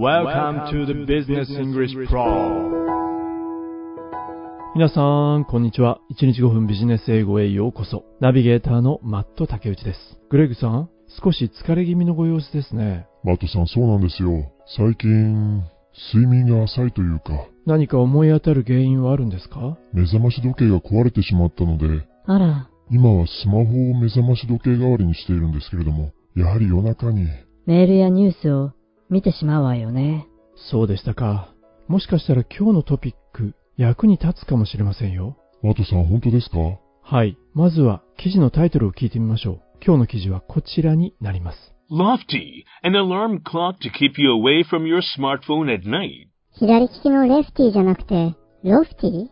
Welcome to the Business English Pro 皆さん、こんにちは。1日5分ビジネス英語へようこそ。ナビゲーターのマット竹内です。グレグさん、少し疲れ気味のご様子ですね。マットさん、そうなんですよ。最近、睡眠が浅いというか、何か思い当たる原因はあるんですか？目覚まし時計が壊れてしまったので、あら、今はスマホを目覚まし時計代わりにしているんですけれども、やはり夜中に、メールやニュースを見てしまうわよね。そうでしたか。もしかしたら今日のトピック、役に立つかもしれませんよ。マットさん、本当ですか？はい。まずは、記事のタイトルを聞いてみましょう。今日の記事はこちらになります。Lofty, an alarm clock to keep you away from your smartphone at night. 左利きのレフティーじゃなくて、ロフティー？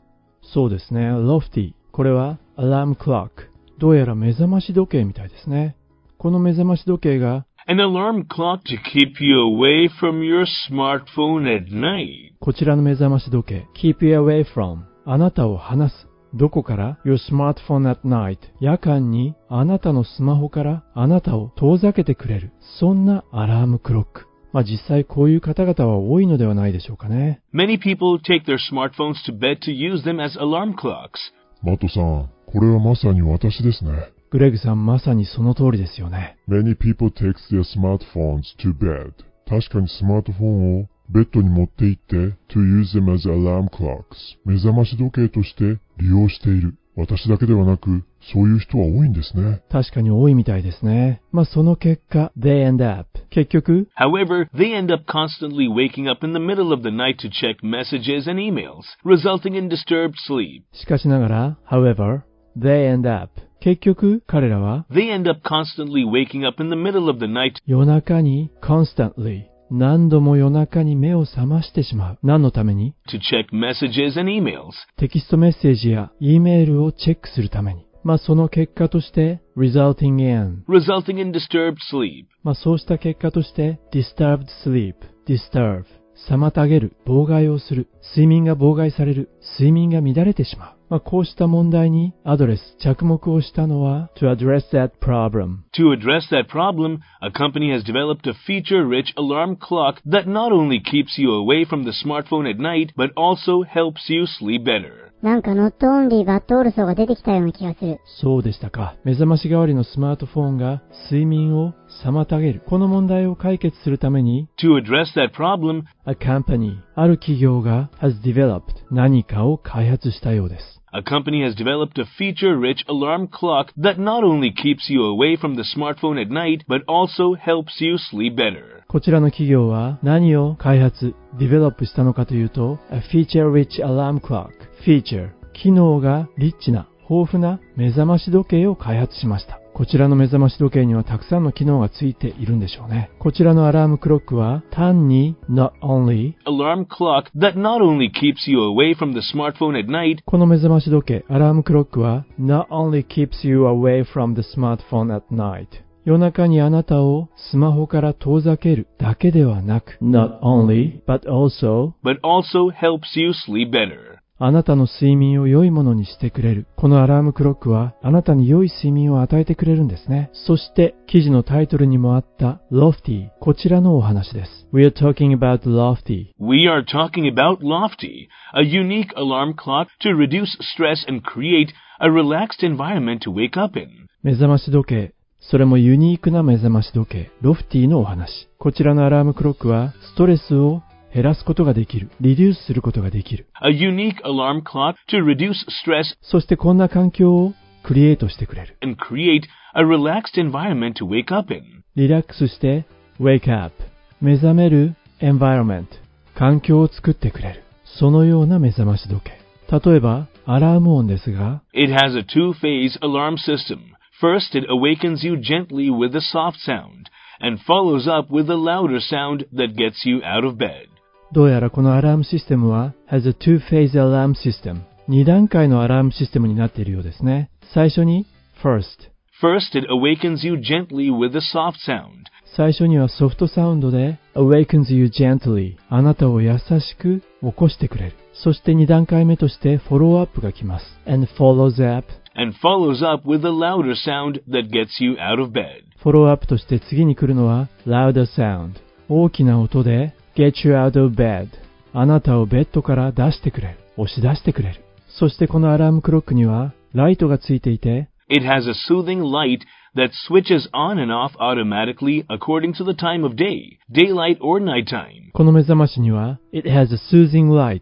そうですね、Lofty。これは Alarm Clock。どうやら目覚まし時計みたいですね。この目覚まし時計が An alarm clock to keep you away from your smartphone at night. こちらの目覚まし時計 Keep you away from あなたを離す。どこから ?Your smartphone at night 夜間にあなたのスマホからあなたを遠ざけてくれる。そんなアラームクロック。まあ実際こういう方々は多いのではないでしょうかね。Many people take their smartphones to bed to use them as alarm clocks. マットさん、これはまさに私ですね。グレグさんまさにその通りですよね。Many people take their smartphones to bed. 確かにスマートフォンをベッドに持って行って to use them as alarm clocks. 目覚まし時計として利用している。私だけではなく、そういう人は多いんですね。確かに多いみたいですね。まあその結果、they end up。結局、However, they end up constantly waking up in the middle of the night to check messages and emails, resulting in disturbed sleep. しかしながら、however, they end up。結局、彼らは They end up constantly waking up in the middle of the night 夜中に constantly 何度も夜中に目を覚ましてしまう。何のために to check messages and emails. テキストメッセージや E メールをチェックするために。まあその結果として resulting in。resulting in disturbed sleep. まあそうした結果として disturbed sleep。disturb。妨げる。妨害をする。睡眠が妨害される。睡眠が乱れてしまう。まあこうした問題にアドレス、着目をしたのは to address that problem。To address that problem, a company has developed a feature-rich alarm clock that not only keeps you away from the smartphone at night, but also helps you sleep better. なんかノットオンリーバッドオルソが出てきたような気がする。そうでしたか。目覚まし代わりのスマートフォンが睡眠を妨げる。この問題を解決するために、To address that problem, a company、ある企業が has developed 何かを開発したようです。a company has developed a feature-rich alarm clock that not only keeps you away from the smartphone at night, but also helps you sleep better. こちらの企業は何を開発、develop したのかというと、a feature-rich alarm clock。feature、機能がリッチな、豊富な目覚まし時計を開発しました。こちらの目覚まし時計にはたくさんの機能がついているんでしょうね。こちらのアラームクロックは単に not only Alarm clock that not only keeps you away from the smartphone at night, この目覚まし時計、アラームクロックは not only keeps you away from the smartphone at night 夜中にあなたをスマホから遠ざけるだけではなく not only but also but also helps you sleep better. あなたの睡眠を良いものにしてくれる。このアラームクロックはあなたに良い睡眠を与えてくれるんですね。そして記事のタイトルにもあった Lofty こちらのお話です。We are talking about Lofty We are talking about Lofty, a unique alarm clock to reduce stress and create a relaxed environment to wake up in. 目覚まし時計、それもユニークな目覚まし時計、ロフティのお話。こちらのアラームクロックは、ストレスを減らすことができる。リデュースすることができる。A unique alarm clock to reduce stress そしてこんな環境をクリエイトしてくれる。and create a relaxed environment to wake up in. リラックスして、wake up。目覚める environment。環境を作ってくれる。そのような目覚まし時計。例えば、アラーム音ですが、It has a two-phase alarm system. First, it awakens you gently with a soft sound, and follows up with a louder sound that gets you out of bed. どうやらこのアラームシステムは has a two-phase alarm system。2段階のアラームシステムになっているようですね。最初に first。First, it awakens you gently with a soft sound. 最初にはソフトサウンドで awakens you gently あなたを優しく起こしてくれる。そして2段階目としてフォローアップが来ます。and follows up and follows up with a louder sound that gets you out of bed. フォローアップとして次に来るのは louder sound 大きな音で get you out of bed あなたをベッドから出してくれる。押し出してくれる。そしてこのアラームクロックにはライトがついていて、It has a soothing light that switches on and off automatically according to the time of day, daylight or nighttime. この目覚ましには It has a soothing light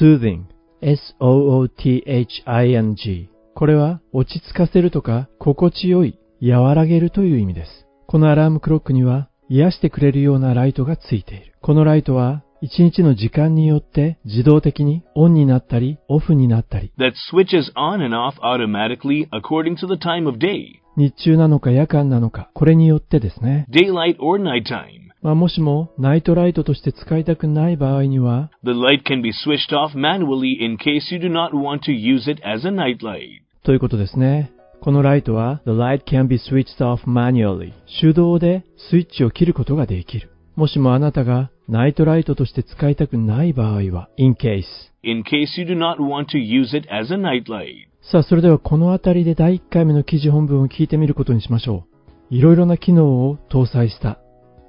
soothing S-O-O-T-H-I-N-G これは落ち着かせるとか心地よい和らげるという意味ですこのアラームクロックには癒してくれるようなライトがついている。このライトは、一日の時間によって自動的にオンになったり、オフになったり。日中なのか夜間なのか、これによってですね。まあもしも、ナイトライトとして使いたくない場合には、ということですね。このライトは The light can be switched off manually 手動でスイッチを切ることができる。もしもあなたがナイトライトとして使いたくない場合は in case In case you do not want to use it as a nightlight. さあそれではこのあたりで第1回目の記事本文を聞いてみることにしましょう。いろいろな機能を搭載した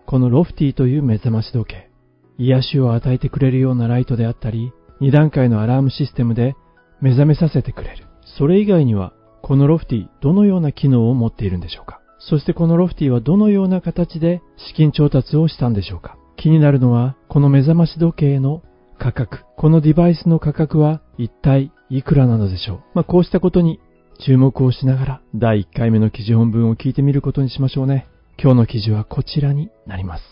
このロフティという目覚まし時計。癒しを与えてくれるようなライトであったり、2段階のアラームシステムで目覚めさせてくれる。それ以外には、このロフティどのような機能を持っているんでしょうか？そしてこのロフティはどのような形で資金調達をしたんでしょうか？気になるのは、この目覚まし時計の価格。このデバイスの価格は一体いくらなのでしょう？まあ、こうしたことに注目をしながら第1回目の記事本文を聞いてみることにしましょうね。今日の記事はこちらになります。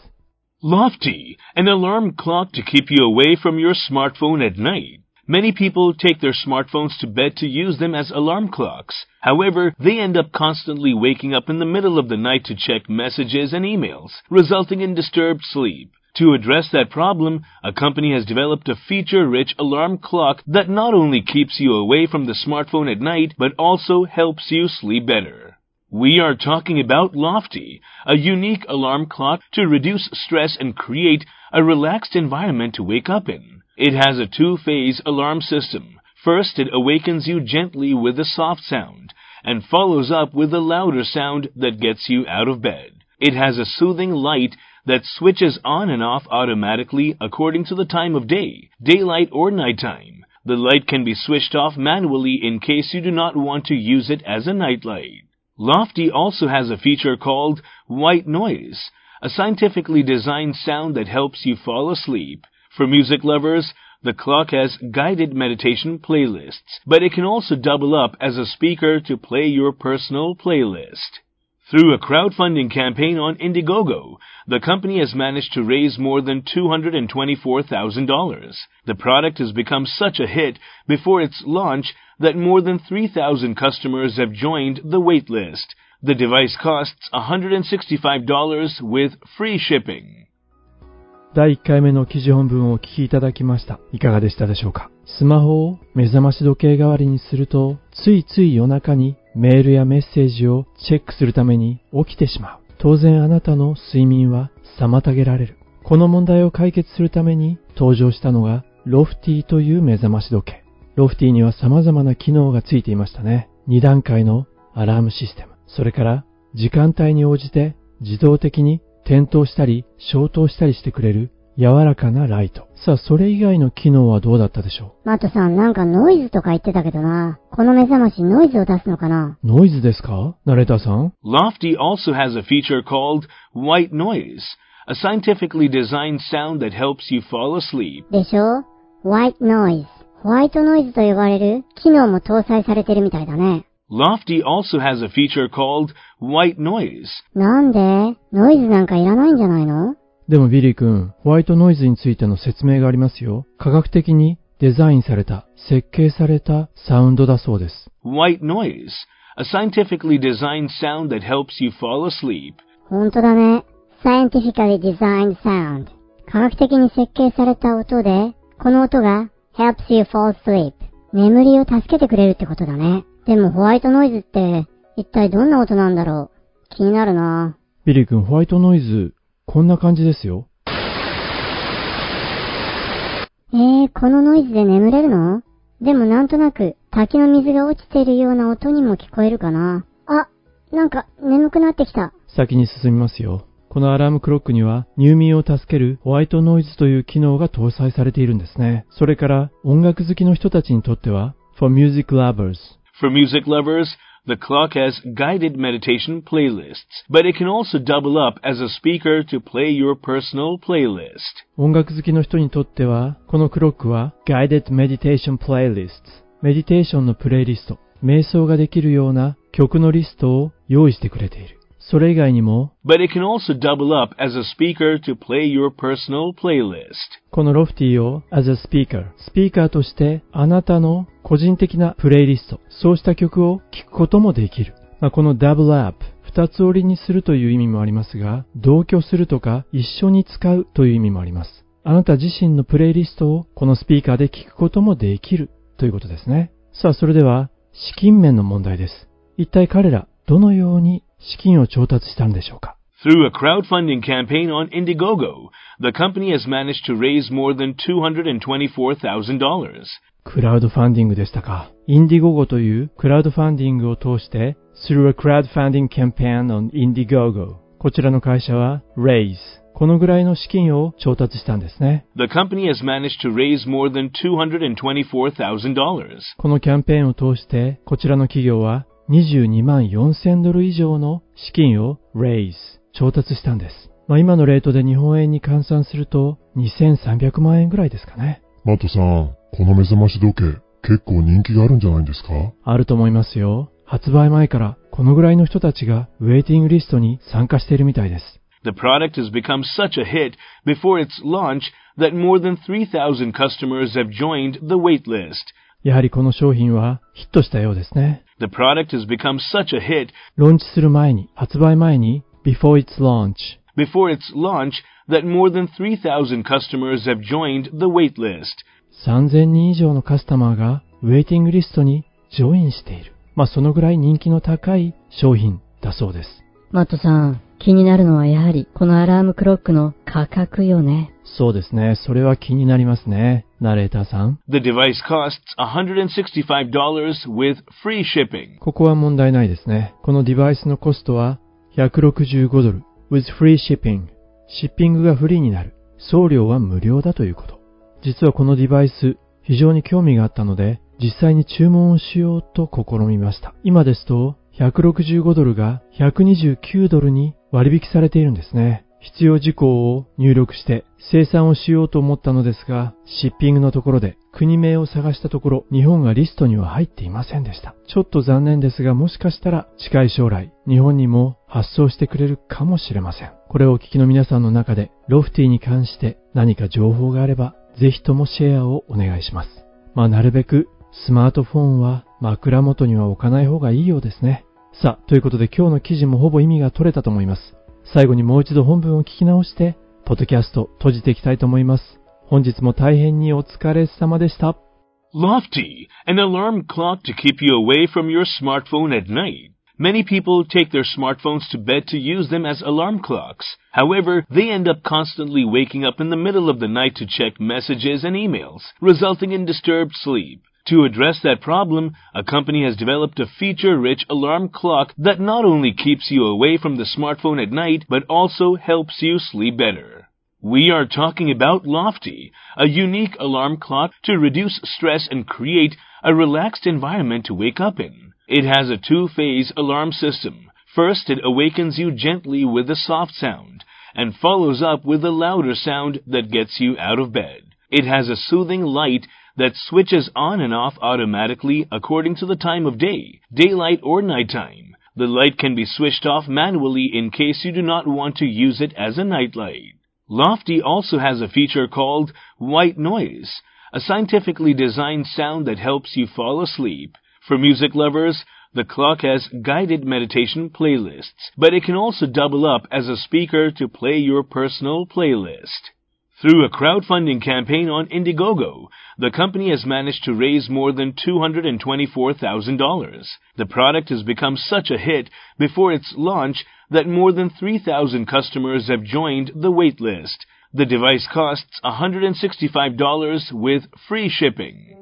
Lofty, an alarm clock to keep you away from your smartphone at night. Many people take their smartphones to bed to use them as alarm clocks. However, they end up constantly waking up in the middle of the night to check messages and emails, resulting in disturbed sleep. To address that problem, a company has developed a feature-rich alarm clock that not only keeps you away from the smartphone at night, but also helps you sleep better. We are talking about Lofty, a unique alarm clock to reduce stress and create a relaxed environment to wake up in. It has a two-phase alarm system. First, it awakens you gently with a soft sound, and follows up with a louder sound that gets you out of bed. It has a soothing light that switches on and off automatically according to the time of day, daylight or nighttime. The light can be switched off manually in case you do not want to use it as a nightlight. Lofty also has a feature called white noise, a scientifically designed sound that helps you fall asleep. For music lovers, the clock has guided meditation playlists, but it can also double up as a speaker to play your personal playlist. Through a crowdfunding campaign on Indiegogo, the company has managed to raise more than $224,000. The product has become such a hit before its launch that more than 3,000 customers have joined the waitlist. The device costs $165 with free shipping. 第1回目の記事本文をお聞きいただきました。いかがでしたでしょうか？スマホを目覚まし時計代わりにすると、ついつい夜中にメールやメッセージをチェックするために起きてしまう。当然あなたの睡眠は妨げられる。この問題を解決するために登場したのがロフティという目覚まし時計。ロフティには様々な機能がついていましたね。2段階のアラームシステム。それから時間帯に応じて自動的に点灯したり消灯したりしてくれる柔らかなライト。さあ、それ以外の機能はどうだったでしょマットさん、なんかノイズとか言ってたけどな。この目覚ましノイズを出すのかな？うノイズですか？ナレーターさん？Lofty also has a feature called white noise, a scientifically designed sound that helps you fall asleep. でしょ ?white noise。ホワイトノイズと呼ばれる機能も搭載されてるみたいだね。 Loftie also has a feature called white noise. なんでノイズなんかいらないんじゃないのでもビリー君、ホワイトノイズについての説明がありますよ。科学的にデザインされた、設計されたサウンドだそうです。White noise, a scientifically designed sound that helps you fall asleep. ほんとだね。scientifically designed sound。科学的に設計された音で、この音が helps you fall asleep。眠りを助けてくれるってことだね。でもホワイトノイズって一体どんな音なんだろう？気になるなビリー君、ホワイトノイズ、こんな感じですよ。えー、このノイズで眠れるの？でもなんとなく滝の水が落ちているような音にも聞こえるかな。あ、なんか眠くなってきた。先に進みますよ。このアラームクロックには入眠を助けるホワイトノイズという機能が搭載されているんですね。それから音楽好きの人たちにとっては For music lovers For music lovers, the clock has guided meditation playlists, but it can also double up as a speaker to play your personal playlist. 音楽好きの人にとってはこのクロックは Guided Meditation Playlists メディテーションのプレイリスト瞑想ができるような曲のリストを用意してくれている。 それ以外にも、But it can also double up as a speaker to play your personal playlist. このロフティを as a speaker、スピーカーとしてあなたの個人的なプレイリスト、そうした曲を聴くこともできる。まあ、この double up、二つ折りにするという意味もありますが、同居するとか一緒に使うという意味もあります。あなた自身のプレイリストをこのスピーカーで聴くこともできるということですね。さあ、それでは資金面の問題です。一体彼ら、どのように資金を調達したんでしょうか Through a crowdfunding campaign on Indiegogo, the company has managed to raise more than $224,000. クラウドファンディングでしたか。インディゴゴというクラウドファンディングを通して through a crowdfunding campaign on Indiegogo こちらの会社は raise このぐらいの資金を調達したんですね。The company has managed to raise more than $224,000. このキャンペーンを通してこちらの企業は22万4000ドル以上の資金を raise 調達したんです。まあ今のレートで日本円に換算すると2300万円ぐらいですかね。マットさん、この目覚まし時計、結構人気があるんじゃないんですか？あると思いますよ。発売前からこのぐらいの人たちがウェイティングリストに参加しているみたいです。The product has become such a hit before its launch that more than 3,000 customers have joined the waitlist. やはりこの商品はヒットしたようですね。The product has become such a hit ローンチする前に、発売前に、before its launch。before its launch that more than 3,000 customers have joined the waitlist. 3000人以上のカスタマーがウェイティングリストにジョインしている。まあそのぐらい人気の高い商品だそうです。マットさん、気になるのはやはりこのアラームクロックの価格よね。そうですね。それは気になりますね。ナレーターさん。The device costs $165 with free shipping. ここは問題ないですね。このデバイスのコストは165ドル with free shipping。シッピングがフリーになる。送料は無料だということ。実はこのデバイス、非常に興味があったので、実際に注文をしようと試みました。今ですと、165ドルが129ドルに割引されているんですね。必要事項を入力して生産をしようと思ったのですが、シッピングのところで国名を探したところ、日本がリストには入っていませんでした。ちょっと残念ですが、もしかしたら近い将来、日本にも発送してくれるかもしれません。これをお聞きの皆さんの中で、ロフティに関して何か情報があれば、ぜひともシェアをお願いします。まあ、なるべくスマートフォンは枕元には置かない方がいいようですね。さあ、ということで今日の記事もほぼ意味が取れたと思います。最後にもう一度本文を聞き直して、ポッドキャスト閉じていきたいと思います。本日も大変にお疲れ様でした。Lofty, an alarm clock to keep you away from your smartphone at night. Many people take their smartphones to bed to use them as alarm clocks. However, they end up constantly waking up in the middle of the night to check messages and emails, resulting in disturbed sleep. To address that problem, a company has developed a feature-rich alarm clock that not only keeps you away from the smartphone at night, but also helps you sleep better. We are talking about Lofty, a unique alarm clock to reduce stress and create a relaxed environment to wake up in. It has a two-phase alarm system. First, it awakens you gently with a soft sound, and follows up with a louder sound that gets you out of bed. It has a soothing light that switches on and off automatically according to the time of day, daylight or nighttime. The light can be switched off manually in case you do not want to use it as a nightlight. Lofty also has a feature called white noise, a scientifically designed sound that helps you fall asleep. For music lovers, the clock has guided meditation playlists, but it can also double up as a speaker to play your personal playlist. Through a crowdfunding campaign on Indiegogo, the company has managed to raise more than $224,000. The product has become such a hit before its launch that more than 3,000 customers have joined the waitlist. The device costs $165 with free shipping.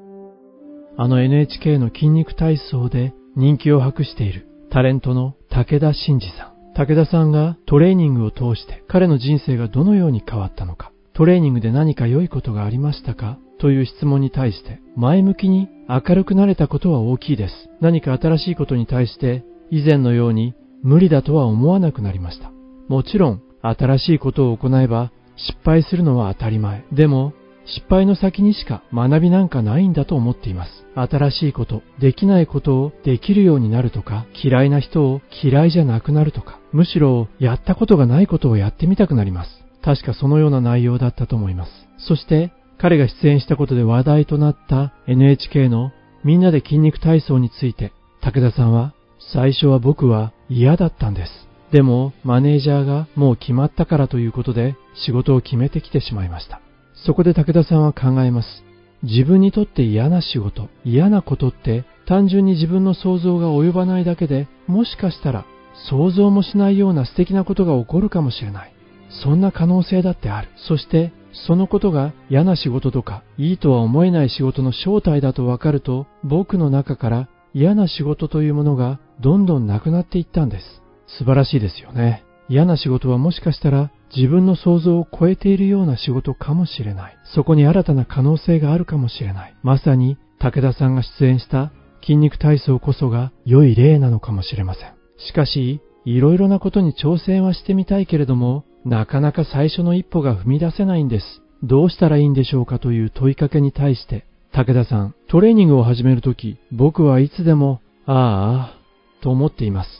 あの NHK の筋肉体操で人気を博しているタレントの武田真治さん。 武田さんがトレーニングを通して彼の人生がどのように変わったのか、 トレーニングで何か良いことがありましたか？という質問に対して前向きに明るくなれたことは大きいです。何か新しいことに対して以前のように無理だとは思わなくなりました。もちろん新しいことを行えば失敗するのは当たり前。でも失敗の先にしか学びなんかないんだと思っています。新しいこと、できないことをできるようになるとか、嫌いな人を嫌いじゃなくなるとか、むしろやったことがないことをやってみたくなります。確かそのような内容だったと思います。そして彼が出演したことで話題となった NHK のみんなで筋肉体操について、武田さんは、最初は僕は嫌だったんです。でも、マネージャーがもう決まったからということで、仕事を決めてきてしまいました。そこで武田さんは考えます。自分にとって嫌な仕事、嫌なことって、単純に自分の想像が及ばないだけで、もしかしたら、想像もしないような素敵なことが起こるかもしれない。そんな可能性だってある。そして、そのことが嫌な仕事とか、いいとは思えない仕事の正体だとわかると、僕の中から嫌な仕事というものがどんどんなくなっていったんです。素晴らしいですよね。嫌な仕事はもしかしたら自分の想像を超えているような仕事かもしれない。そこに新たな可能性があるかもしれない。まさに武田さんが出演した筋肉体操こそが良い例なのかもしれません。しかし、いろいろなことに挑戦はしてみたいけれども、なかなか最初の一歩が踏み出せないんです。どうしたらいいんでしょうかという問いかけに対して、武田さん、トレーニングを始めるとき、僕はいつでも、ああ、と思っています。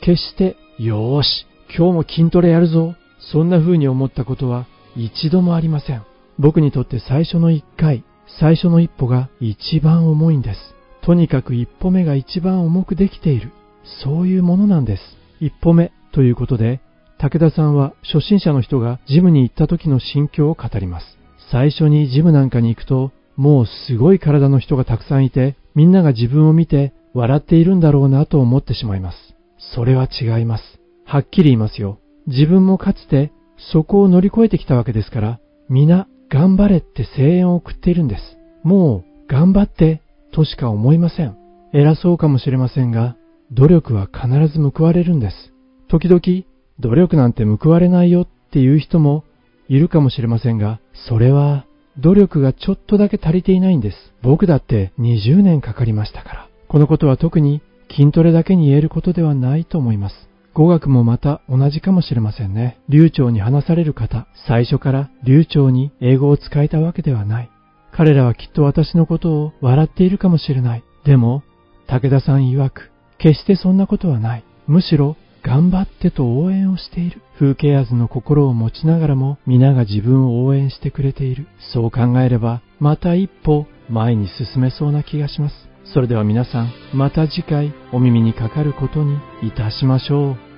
決して、よーし、今日も筋トレやるぞ、そんな風に思ったことは一度もありません。僕にとって最初の一回、最初の一歩が一番重いんです。とにかく一歩目が一番重くできている。そういうものなんです。一歩目ということで、武田さんは初心者の人がジムに行った時の心境を語ります。最初にジムなんかに行くと、もうすごい体の人がたくさんいて、みんなが自分を見て笑っているんだろうなと思ってしまいます。それは違います。はっきり言いますよ。自分もかつてそこを乗り越えてきたわけですから、皆頑張れって声援を送っているんです。もう頑張ってとしか思いません。偉そうかもしれませんが、努力は必ず報われるんです。時々努力なんて報われないよっていう人もいるかもしれませんが、それは努力がちょっとだけ足りていないんです。僕だって20年かかりましたから。このことは特に筋トレだけに言えることではないと思います。語学もまた同じかもしれませんね。流暢に話される方、最初から流暢に英語を使えたわけではない。彼らはきっと私のことを笑っているかもしれない。でも、武田さん曰く、決してそんなことはない。むしろ頑張ってと応援をしている。風景アズの心を持ちながらも皆が自分を応援してくれている。そう考えれば、また一歩前に進めそうな気がします。それでは皆さん、また次回お耳にかかることにいたしましょう。